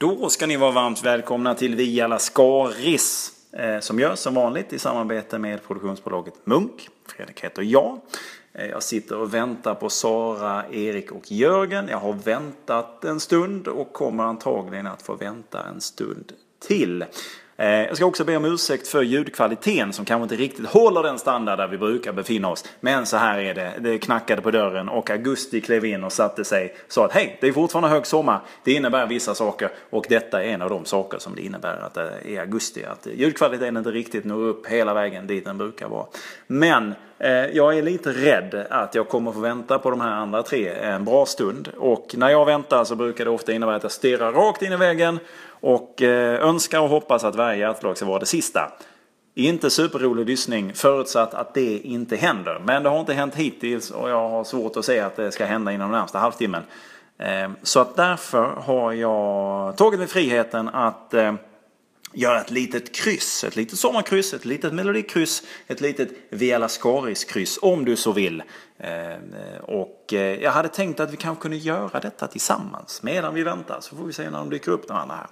Då ska ni vara varmt välkomna till Via Lascaris eh, som görs som vanligt i samarbete med produktionsbolaget Munk. Fredrik heter jag. Eh, jag sitter och väntar på Sara, Erik och Jörgen. Jag har väntat en stund och kommer antagligen att få vänta en stund till. Eh, jag ska också be om ursäkt för ljudkvaliteten som kanske inte riktigt håller den standard där vi brukar befinna oss. Men så här är det. Det knackade på dörren och augusti klev in och satte sig. och Sa att hej, det är fortfarande hög sommar. Det innebär vissa saker och detta är en av de saker som det innebär att eh, det är augusti. Att ljudkvaliteten inte riktigt når upp hela vägen dit den brukar vara. Men eh, jag är lite rädd att jag kommer få vänta på de här andra tre en bra stund. Och när jag väntar så brukar det ofta innebära att jag stirrar rakt in i väggen och eh, önskar och hoppas att varje hjärtlag ska vara det sista. Inte superrolig lyssning förutsatt att det inte händer. Men det har inte hänt hittills och jag har svårt att se att det ska hända inom den närmsta halvtimmen. Eh, så att därför har jag tagit mig friheten att eh, göra ett litet kryss, ett litet sommarkryss, ett litet melodikryss, ett litet Vialascaris-kryss, om du så vill. Eh, och eh, jag hade tänkt att vi kanske kunde göra detta tillsammans medan vi väntar så får vi se när de dyker upp de andra här.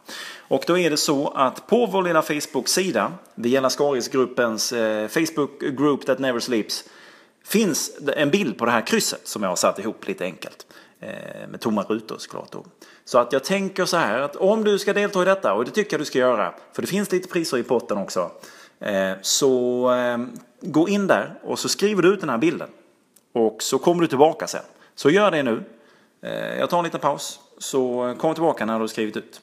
Och då är det så att på vår lilla Facebook-sida, Vialascaris-gruppens eh, Facebook Group That Never Sleeps, finns en bild på det här krysset som jag har satt ihop lite enkelt. Eh, med tomma rutor såklart då. Så att jag tänker så här att om du ska delta i detta, och det tycker jag du ska göra, för det finns lite priser i potten också. Eh, så ehm, gå in där och så skriver du ut den här bilden. Och så kommer du tillbaka sen. Så gör det nu. Eh, jag tar en liten paus. Så kom tillbaka när du har skrivit ut.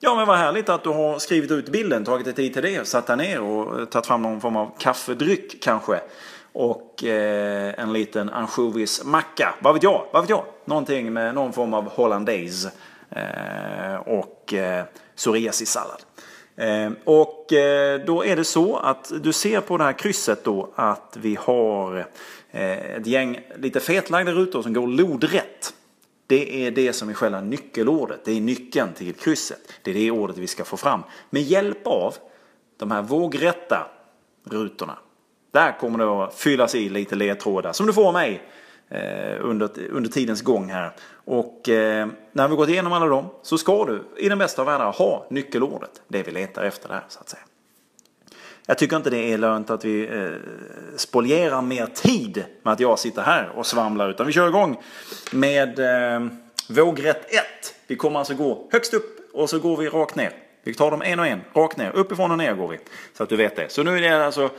Ja men vad härligt att du har skrivit ut bilden, tagit dig tid till det, satt dig ner och tagit fram någon form av kaffedryck kanske. Och eh, en liten ansjovismacka. Vad vet jag? Vad vet jag? Någonting med någon form av hollandaise. Eh, och eh, psoriasissallad. Eh, och eh, då är det så att du ser på det här krysset då att vi har eh, ett gäng lite fetlagda rutor som går lodrätt. Det är det som är själva nyckelordet. Det är nyckeln till krysset. Det är det ordet vi ska få fram. Med hjälp av de här vågrätta rutorna. Där kommer det att fyllas i lite ledtrådar som du får av mig eh, under, under tidens gång här. Och eh, när vi gått igenom alla dem så ska du i den bästa av världar ha nyckelordet. Det vi letar efter där så att säga. Jag tycker inte det är lönt att vi eh, spolierar mer tid med att jag sitter här och svamlar utan vi kör igång med eh, vågrätt 1. Vi kommer alltså gå högst upp och så går vi rakt ner. Vi tar dem en och en, rakt ner, uppifrån och ner går vi. Så att du vet det. Så nu är det alltså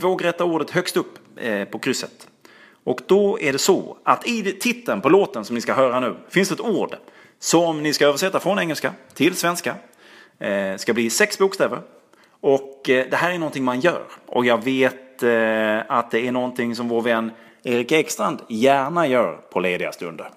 vågrätta ordet högst upp eh, på krysset. Och då är det så att i titeln på låten som ni ska höra nu finns ett ord som ni ska översätta från engelska till svenska. Eh, ska bli sex bokstäver. Och eh, det här är någonting man gör. Och jag vet eh, att det är någonting som vår vän Erik Ekstrand gärna gör på lediga stunder.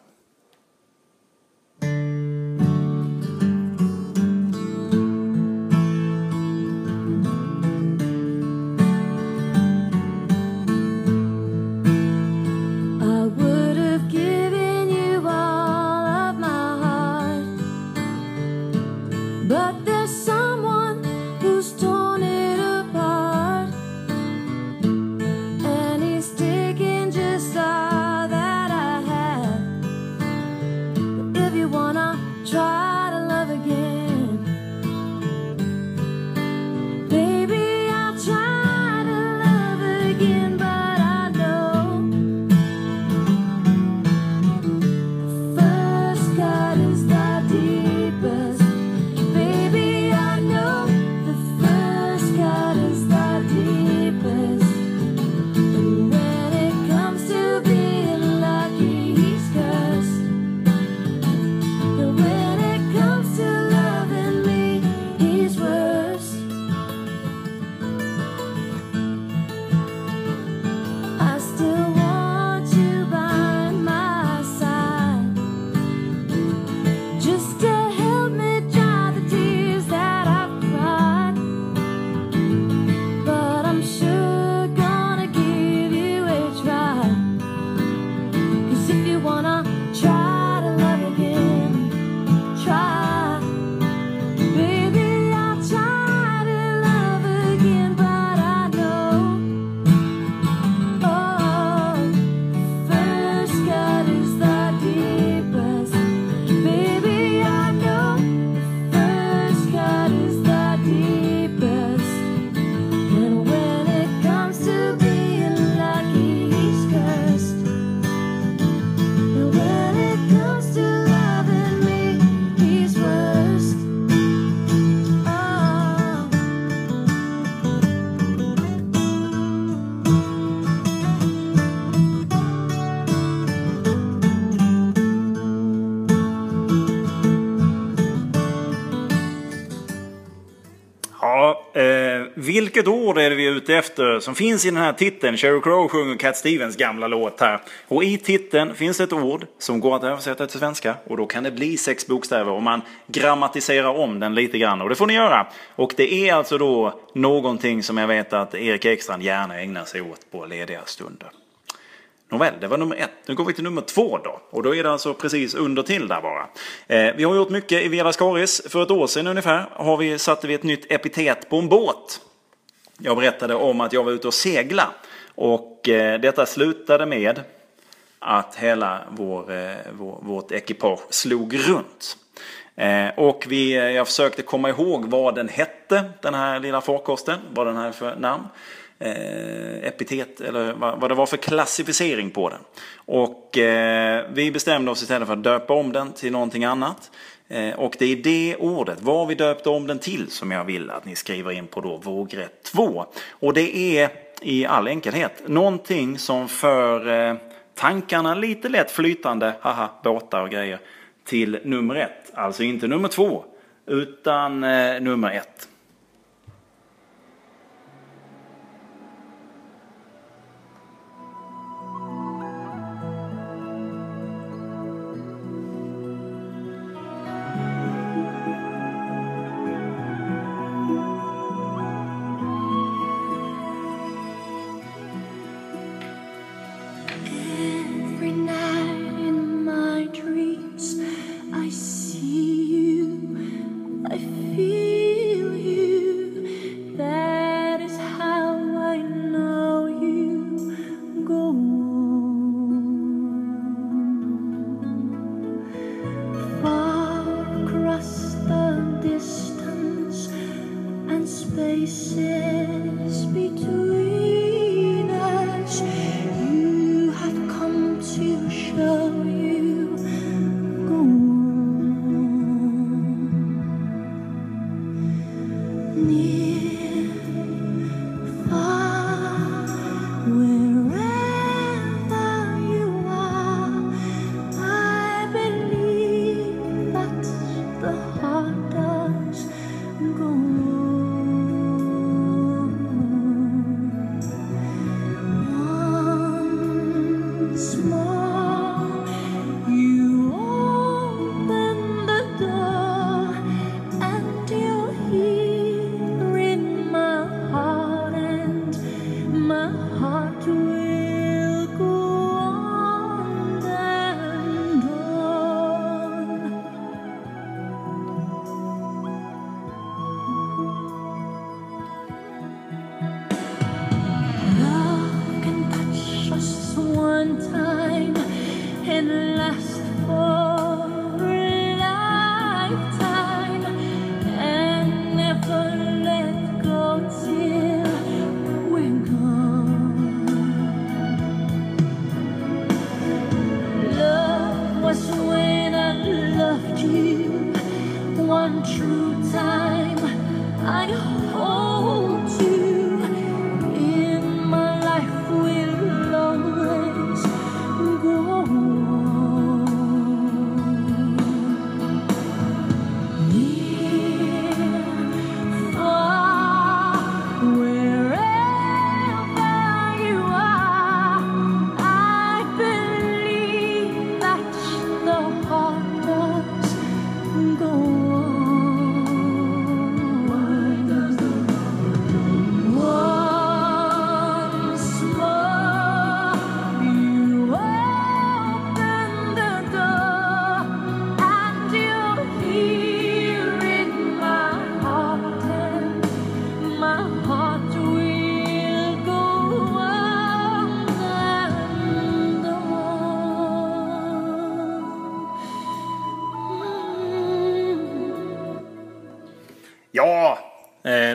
Vilket ord är det vi är ute efter som finns i den här titeln? Sheryl Crow sjunger Cat Stevens gamla låt här. Och i titeln finns det ett ord som går att översätta till svenska. Och då kan det bli sex bokstäver om man grammatiserar om den lite grann. Och det får ni göra. Och det är alltså då någonting som jag vet att Erik Ekstrand gärna ägnar sig åt på lediga stunder. Nåväl, det var nummer ett. Nu går vi till nummer två då. Och då är det alltså precis under till där bara. Eh, vi har gjort mycket i Vela Skaris. För ett år sedan ungefär har vi, satte vi ett nytt epitet på en båt. Jag berättade om att jag var ute och segla. Och eh, detta slutade med att hela vår, eh, vår, vårt ekipage slog runt. Eh, och vi, jag försökte komma ihåg vad den hette, den här lilla farkosten. Vad den här för namn eh, epitet eller vad, vad, det var för klassificering på den. Och eh, vi bestämde oss istället för att döpa om den till någonting annat. Eh, och det är det ordet, vad vi döpte om den till, som jag vill att ni skriver in på då vågrätt 2. Och det är i all enkelhet någonting som för eh, tankarna lite lätt flytande, haha, båtar och grejer, till nummer ett. Alltså inte nummer två, utan eh, nummer ett.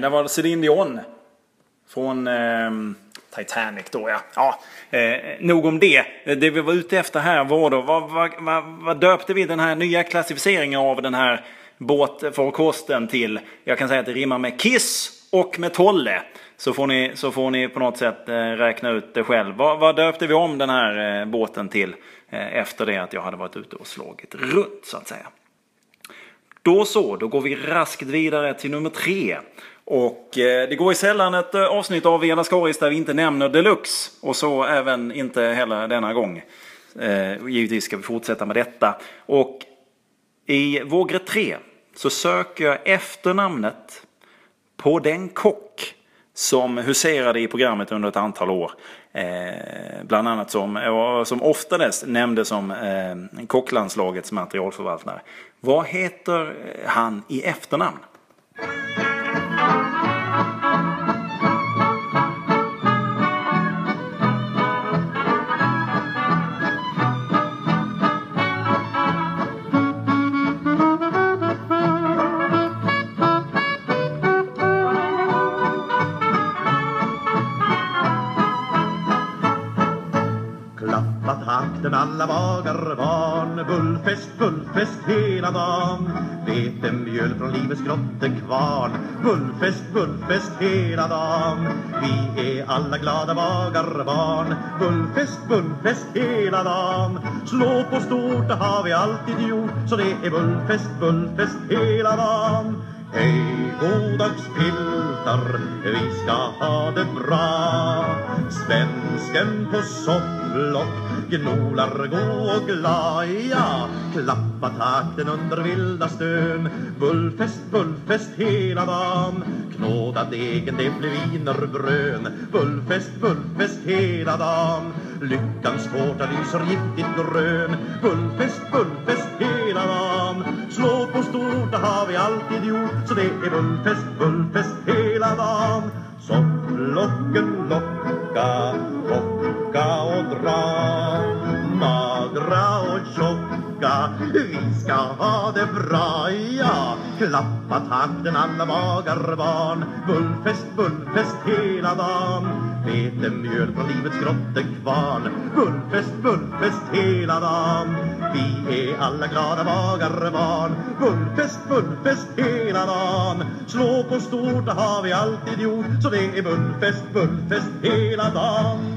Det var Céline Dion. Från eh, Titanic då ja. ja eh, nog om det. Det vi var ute efter här var då, vad, vad, vad, vad döpte vi den här nya klassificeringen av den här båtfarkosten till? Jag kan säga att det rimmar med Kiss och med Tolle. Så får ni, så får ni på något sätt eh, räkna ut det själv. Vad, vad döpte vi om den här eh, båten till eh, efter det att jag hade varit ute och slagit runt så att säga? Då så, då går vi raskt vidare till nummer tre. Och eh, det går ju sällan ett eh, avsnitt av Via Skaris där vi inte nämner Deluxe. Och så även inte heller denna gång. Eh, givetvis ska vi fortsätta med detta. Och i vågre 3 så söker jag efternamnet på den kock som huserade i programmet under ett antal år. Eh, bland annat som, eh, som oftast nämndes som eh, kocklandslagets materialförvaltare. Vad heter eh, han i efternamn? Takten alla vagar barn Bullfest, bullfest hela dagen. Vetemjöl från livets grottekvarn Bullfest, bullfest hela dagen. Vi är alla glada vagar barn Bullfest, bullfest hela dagen. Slå på stort, det har vi alltid gjort Så det är bullfest, bullfest hela dagen. Hej godagspiltar, vi ska ha det bra. Svensken på sofflock gnolar gå och glaja. Klappa takten under vilda stön. Bullfest, bullfest hela dagen. Knåda degen, det blir wienerbrön Bullfest, bullfest hela dagen. Lyckans tårta lyser giftigt grön. Bullfest, bullfest hela dagen. Slå på stort, det har vi alltid gjort. Så det är bullfest, bullfest hela dagen. Sofflocken locka, tjocka och bra Magra och tjocka, vi ska ha det bra, ja. Klappa takten alla magarbarn Bullfest, bullfest hela dagen. Vetemjöl från livets grottekvarn Bullfest, bullfest hela dagen. Vi är alla glada magarbarn Bullfest, bullfest hela dagen. Slå på stort, det har vi alltid gjort. Så det är bullfest, bullfest hela dagen.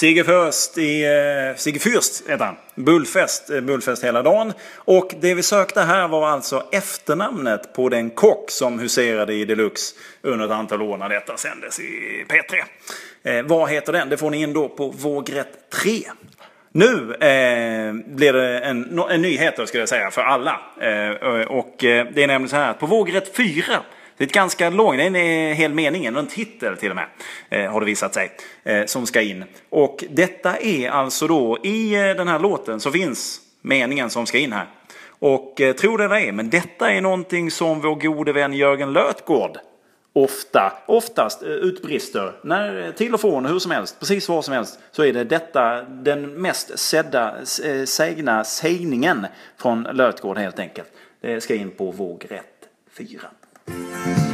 Sigge Fürst i eh, Sigge Fürst heter han. Bullfest, eh, Bullfest hela dagen. Och det vi sökte här var alltså efternamnet på den kock som huserade i Deluxe under ett antal år när detta sändes i P3. Eh, vad heter den? Det får ni in då på vågrätt 3. Nu eh, blir det en, en nyhet då, skulle jag säga för alla. Eh, och eh, det är nämligen så här att på vågrätt 4 det är ett ganska långt, det är en eh, hel mening, en titel till och med, eh, har det visat sig, eh, som ska in. Och detta är alltså då, i eh, den här låten så finns meningen som ska in här. Och eh, tro det eller ej, men detta är någonting som vår gode vän Jörgen Lötgård ofta, oftast utbrister. När, till och från, hur som helst, precis vad som helst, så är det detta den mest sedda, sägna sägningen från Lötgård helt enkelt. Det ska in på våg rätt 4. Thank you.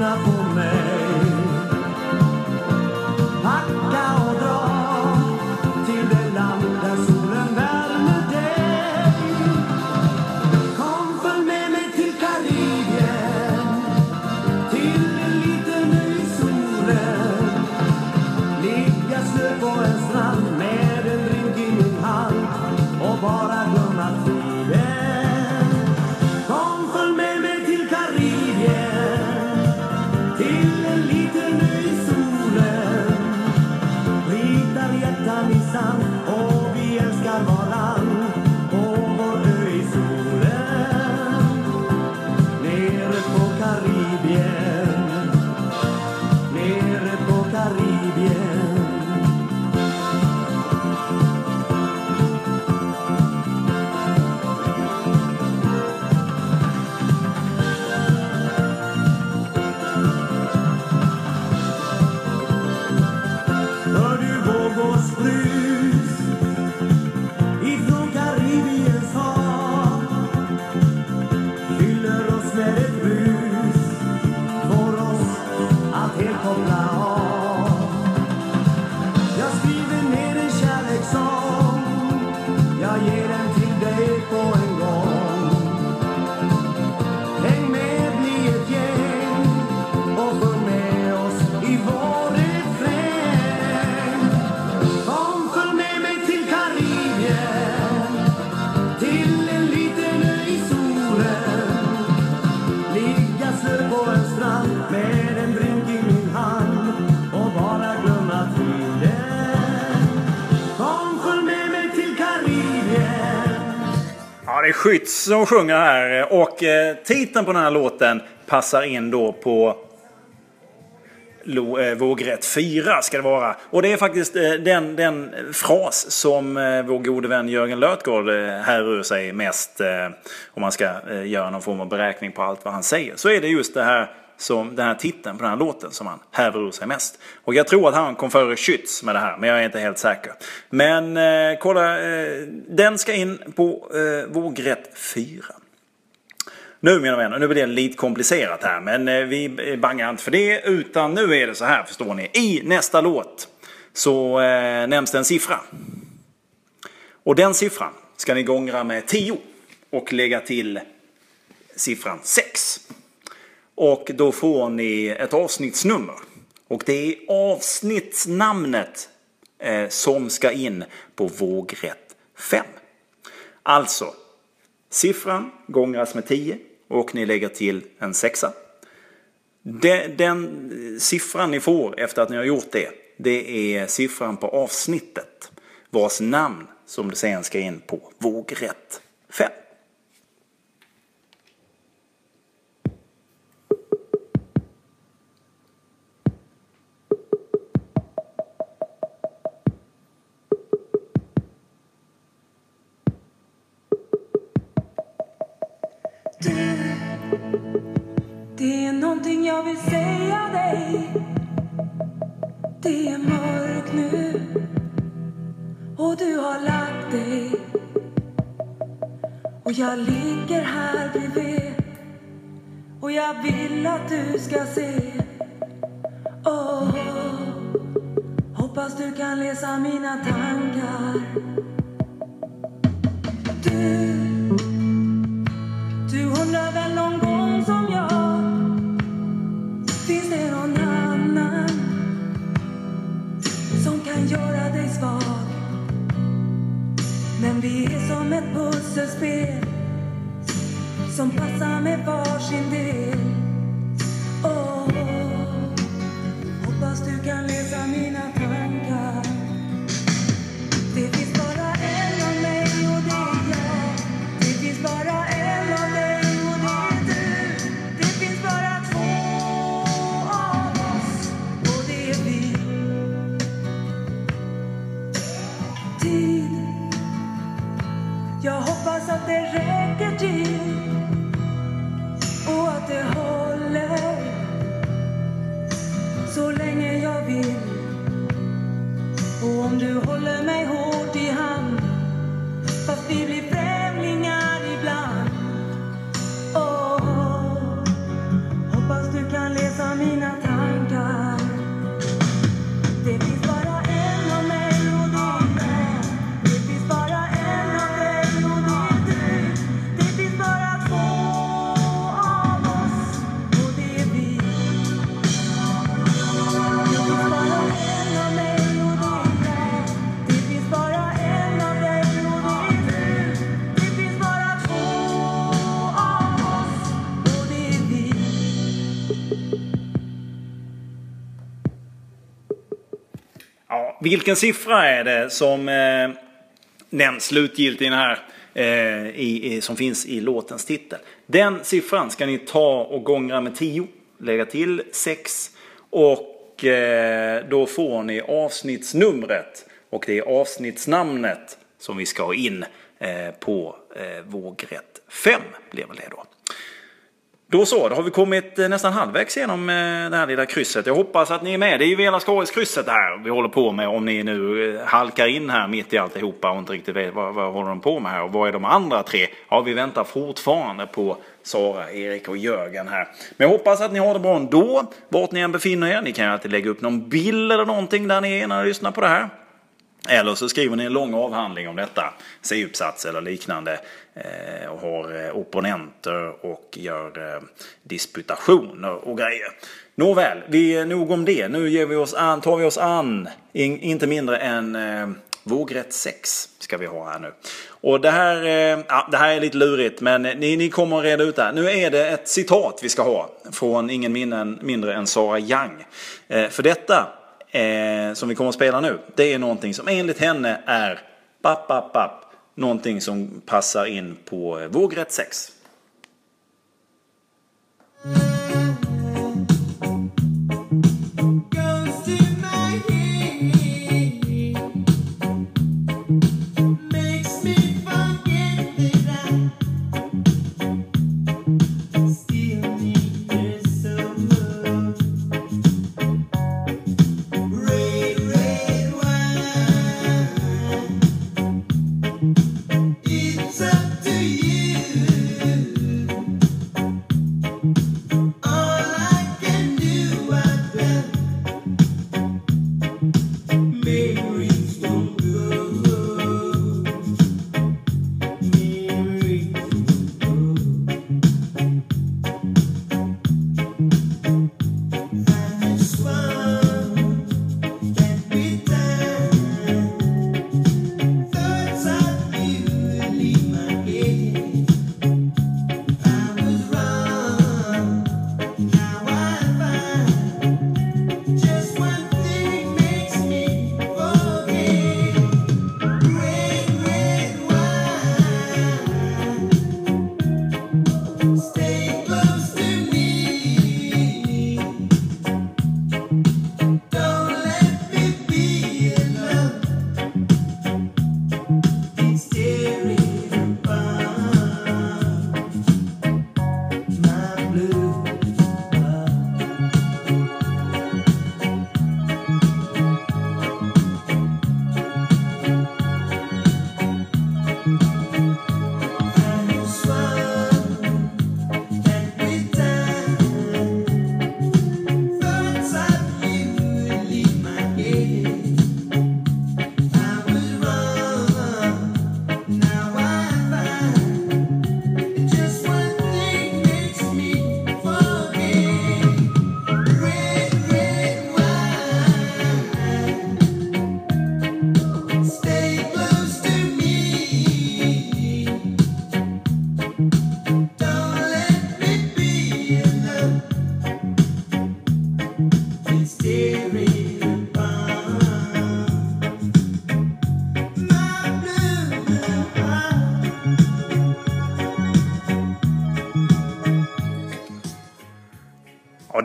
not believe. Är Skytts som sjunger här och eh, titeln på den här låten passar in då på lo, eh, vågrätt 4 ska det vara. Och det är faktiskt eh, den, den fras som eh, vår gode vän Jörgen Lötgård eh, härrör sig mest eh, om man ska eh, göra någon form av beräkning på allt vad han säger. Så är det just det här som den här titeln på den här låten som han häver ur sig mest. Och jag tror att han kom före Schütz med det här, men jag är inte helt säker. Men eh, kolla, eh, den ska in på eh, vågrätt 4. Nu mina vänner, nu blir det lite komplicerat här, men eh, vi bangar inte för det. Utan nu är det så här, förstår ni. I nästa låt så eh, nämns det en siffra. Och den siffran ska ni gångra med 10 och lägga till siffran 6. Och då får ni ett avsnittsnummer. Och det är avsnittsnamnet eh, som ska in på vågrätt 5. Alltså, siffran gångras med 10 och ni lägger till en sexa. Den, den siffran ni får efter att ni har gjort det, det är siffran på avsnittet vars namn som det sen ska in på vågrätt 5. Du, det är någonting jag vill säga dig. Det är mörkt nu och du har lagt dig. Och jag ligger här bredvid och jag vill att du ska se. Oh, hoppas du kan läsa mina tankar. Vilken siffra är det som eh, nämns slutgiltigt här, eh, i, i, som finns i låtens titel? Den siffran ska ni ta och gångra med 10, lägga till 6 och eh, då får ni avsnittsnumret och det är avsnittsnamnet som vi ska ha in eh, på eh, vågrätt 5 blir väl det då. Då så, då har vi kommit eh, nästan halvvägs genom eh, det här lilla krysset. Jag hoppas att ni är med. Det är ju Vela krysset här vi håller på med. Om ni nu eh, halkar in här mitt i alltihopa och inte riktigt vet vad, vad håller de på med här och vad är de andra tre? Ja, vi väntar fortfarande på Sara, Erik och Jörgen här. Men jag hoppas att ni har det bra ändå, vart ni än befinner er. Ni kan ju alltid lägga upp någon bild eller någonting där ni är när ni lyssnar på det här. Eller så skriver ni en lång avhandling om detta, C-uppsats eller liknande Eh, och har eh, opponenter och gör eh, disputationer och grejer. Nåväl, vi, är nog om det. Nu ger vi oss an, tar vi oss an in, inte mindre än eh, vågrätt 6 ska vi ha här nu. Och det här, eh, ja, det här är lite lurigt men ni, ni kommer att reda ut det här. Nu är det ett citat vi ska ha från ingen minnen, mindre än Sara Young. Eh, för detta eh, som vi kommer att spela nu, det är någonting som enligt henne är papp, papp, papp, någonting som passar in på vågrätt 6.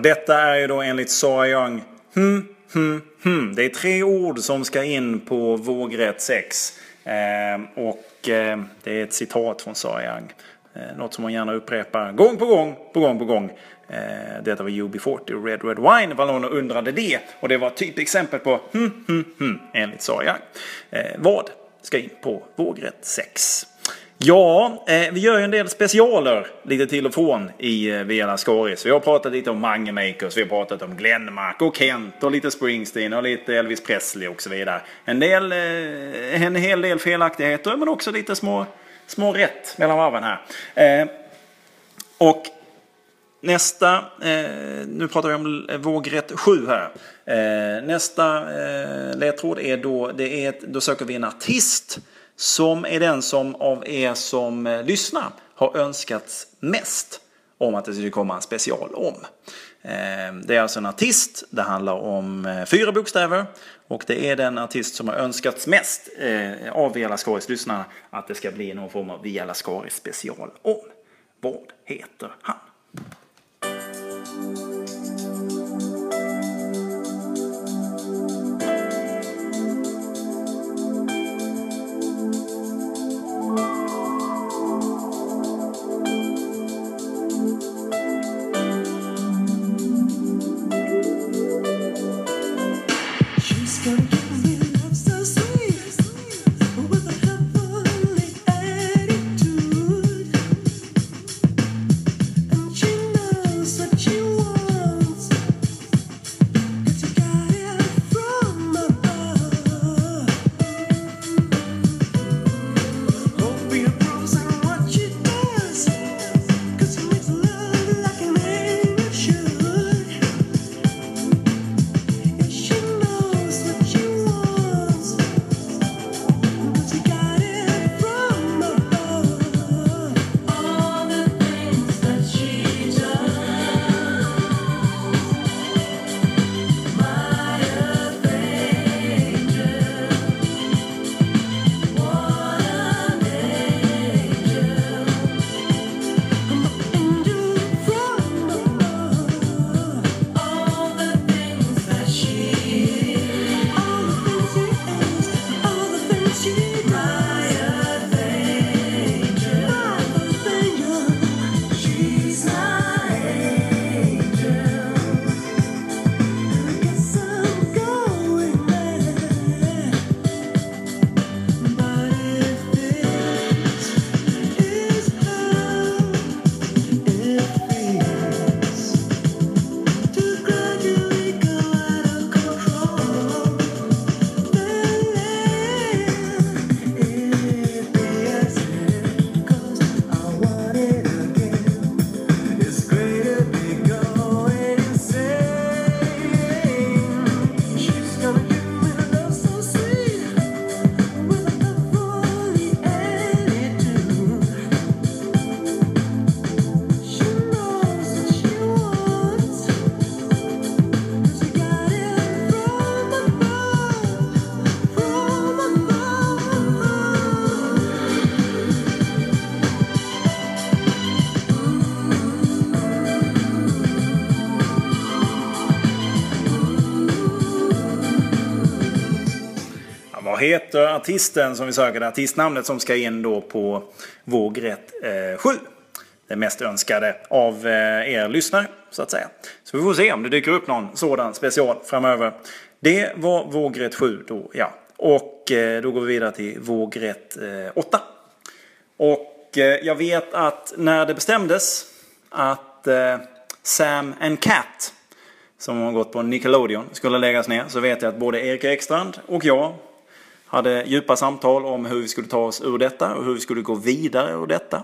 Detta är ju då enligt Sara Young hm, hm, hm. Det är tre ord som ska in på vågrätt 6. Eh, och eh, det är ett citat från Sara Young. Eh, något som hon gärna upprepar gång på gång, på gång på gång. Eh, detta var UB40 Red Red Wine var någon och undrade det. Och det var typexempel på hm, hm, hm enligt Sara Young. Eh, vad ska in på vågrätt 6? Ja, eh, vi gör ju en del specialer lite till och från i eh, Via Vi har pratat lite om Mange Makers, vi har pratat om Glenmark och Kent och lite Springsteen och lite Elvis Presley och så vidare. En, del, eh, en hel del felaktigheter men också lite små, små rätt mellan varven här. Eh, och Nästa, eh, nu pratar vi om vågrätt 7 här. Eh, nästa eh, ledtråd är då, det är, då söker vi en artist som är den som av er som eh, lyssnar har önskats mest om att det skulle komma en special om. Ehm, det är alltså en artist, det handlar om eh, fyra bokstäver och det är den artist som har önskats mest eh, av Via Lascaris lyssnarna att det ska bli någon form av Via Lascaris special om. Vad heter han? Heter artisten som vi söker? Det artistnamnet som ska in då på vågrätt eh, 7. Det mest önskade av eh, er lyssnare, så att säga. Så vi får se om det dyker upp någon sådan special framöver. Det var vågrätt 7 då, ja. Och eh, då går vi vidare till vågrätt eh, 8. Och eh, jag vet att när det bestämdes att eh, Sam and Cat som har gått på Nickelodeon skulle läggas ner så vet jag att både Erik Ekstrand och jag hade djupa samtal om hur vi skulle ta oss ur detta och hur vi skulle gå vidare ur detta.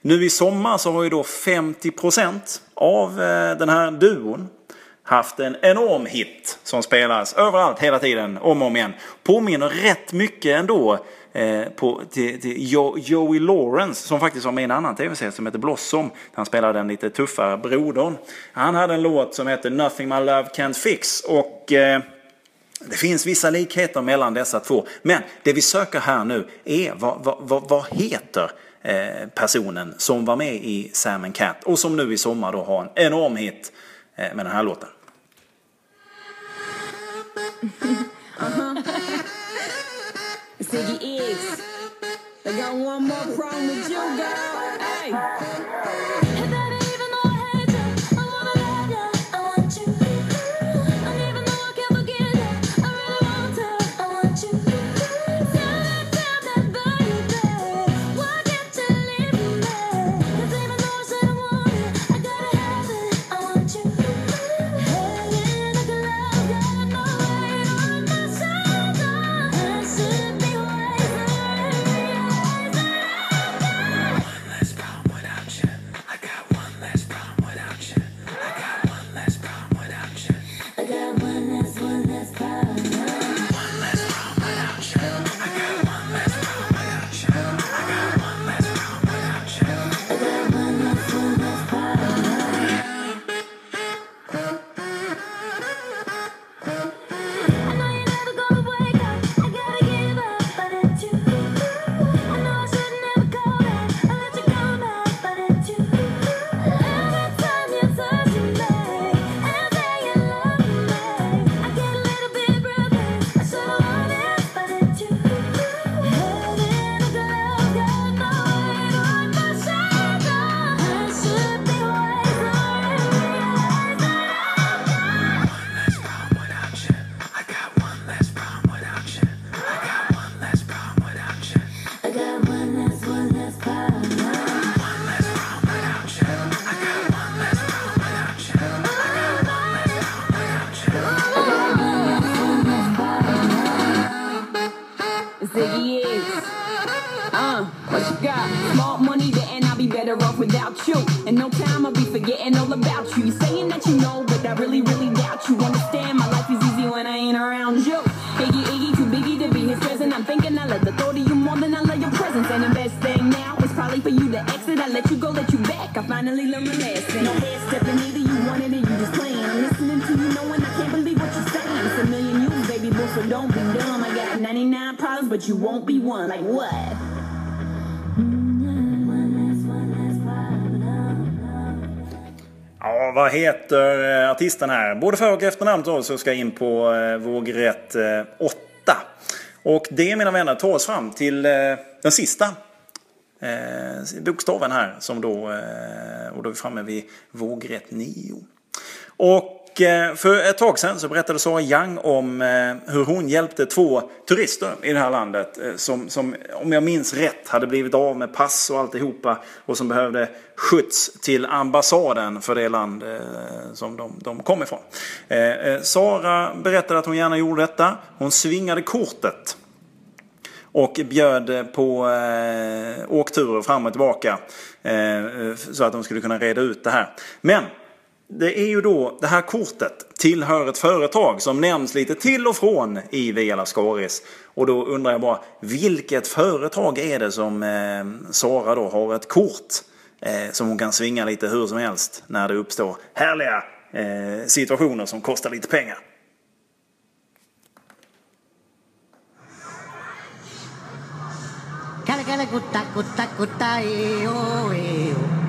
Nu i sommar så har ju då 50% av eh, den här duon haft en enorm hit som spelas överallt hela tiden om och om igen. Påminner rätt mycket ändå eh, på, till, till jo, Joey Lawrence som faktiskt var med i en annan tv-serie som heter Blossom. Där han spelade den lite tuffare brodern. Han hade en låt som heter Nothing My Love Can't Fix och eh, det finns vissa likheter mellan dessa två. Men det vi söker här nu är vad, vad, vad, vad heter eh, personen som var med i Sam and Cat och som nu i sommar då har en enorm hit eh, med den här låten. Ziggy Iggs. I got one more problem with you, girl. Hey. But you won't be one. Like what? Ja, vad heter eh, artisten här? Både för och efternamn då så ska jag in på eh, vågrätt eh, 8. Och det mina vänner tar oss fram till eh, den sista eh, bokstaven här. Som då, eh, och då är vi framme vid vågrätt 9. Och Eh, för ett tag sedan så berättade Sara Young om eh, hur hon hjälpte två turister i det här landet eh, som, som, om jag minns rätt, hade blivit av med pass och alltihopa och som behövde skjuts till ambassaden för det land som de, de kom ifrån. Sara berättade att hon gärna gjorde detta. Hon svingade kortet och bjöd på eh, åkturer fram och tillbaka. Eh, så att de skulle kunna reda ut det här. Men det är ju då, det här kortet tillhör ett företag som nämns lite till och från i Via Lascaris. Och då undrar jag bara, vilket företag är det som eh, Sara då har ett kort eh, som hon kan svinga lite hur som helst när det uppstår härliga eh, situationer som kostar lite pengar. Kala kala kutta kutta kutta eo e,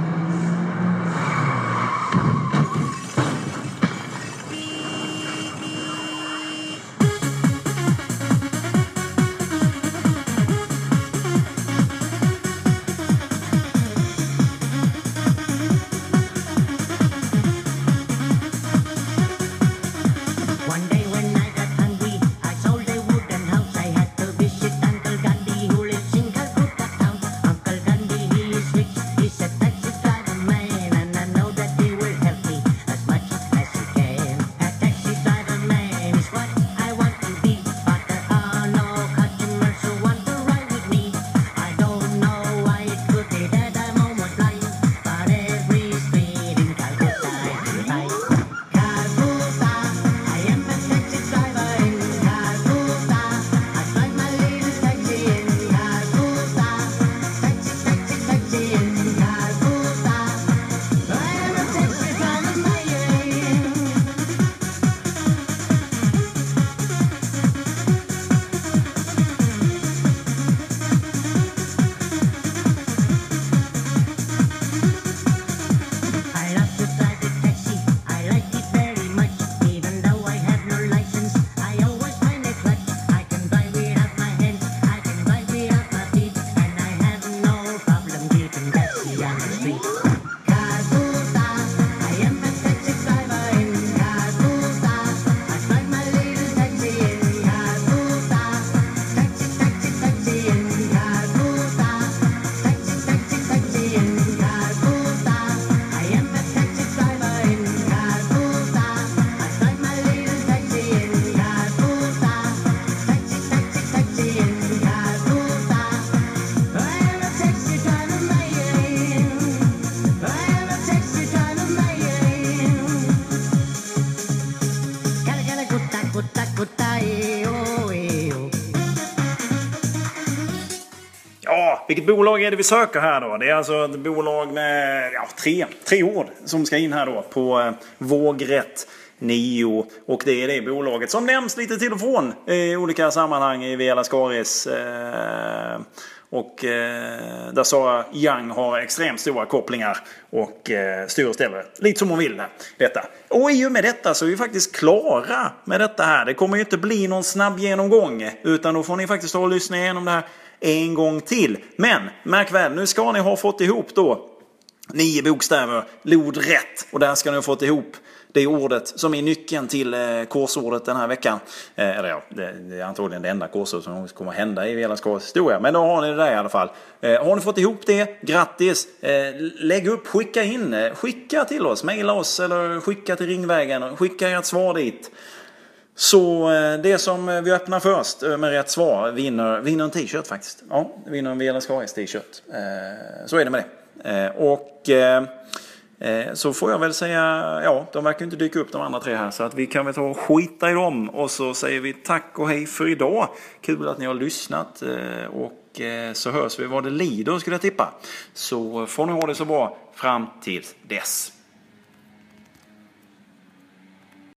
vilket bolag är det vi söker här då? Det är alltså ett bolag med ja, tre, tre ord som ska in här då på eh, vågrätt 9. Och det är det bolaget som nämns lite till och från eh, i olika sammanhang i Via Lascaris. Eh, och eh, där Sara Young har extremt stora kopplingar och eh, styr och ställer lite som hon vill detta. Och i och med detta så är vi faktiskt klara med detta här. Det kommer ju inte bli någon snabb genomgång utan då får ni faktiskt ta och lyssna igenom det här en gång till. Men märk väl, nu ska ni ha fått ihop då nio bokstäver, lodrätt. Och där ska ni ha fått ihop det ordet som är nyckeln till eh, den här veckan. Eh, eller ja, det, det är antagligen det enda korsordet som kommer att hända i hela Skånes historia. Men då har ni det där i alla fall. Eh, har ni fått ihop det, grattis! Eh, lägg upp, skicka in, eh, skicka till oss, mejla oss eller skicka till Ringvägen. Skicka ert svar dit. Så eh, det som eh, vi öppnar först eh, med rätt svar vinner, vinner en t-shirt faktiskt. Ja, vinner en Vela Skaris t-shirt. Så är det med det. Och så får jag väl säga, ja, de verkar inte dyka upp de andra tre här. Så att vi kan väl ta och skita i dem. Och så säger vi tack och hej för idag. Kul att ni har lyssnat. Och så hörs vi vad det lider skulle jag tippa. Så får ni ha det så bra fram till dess.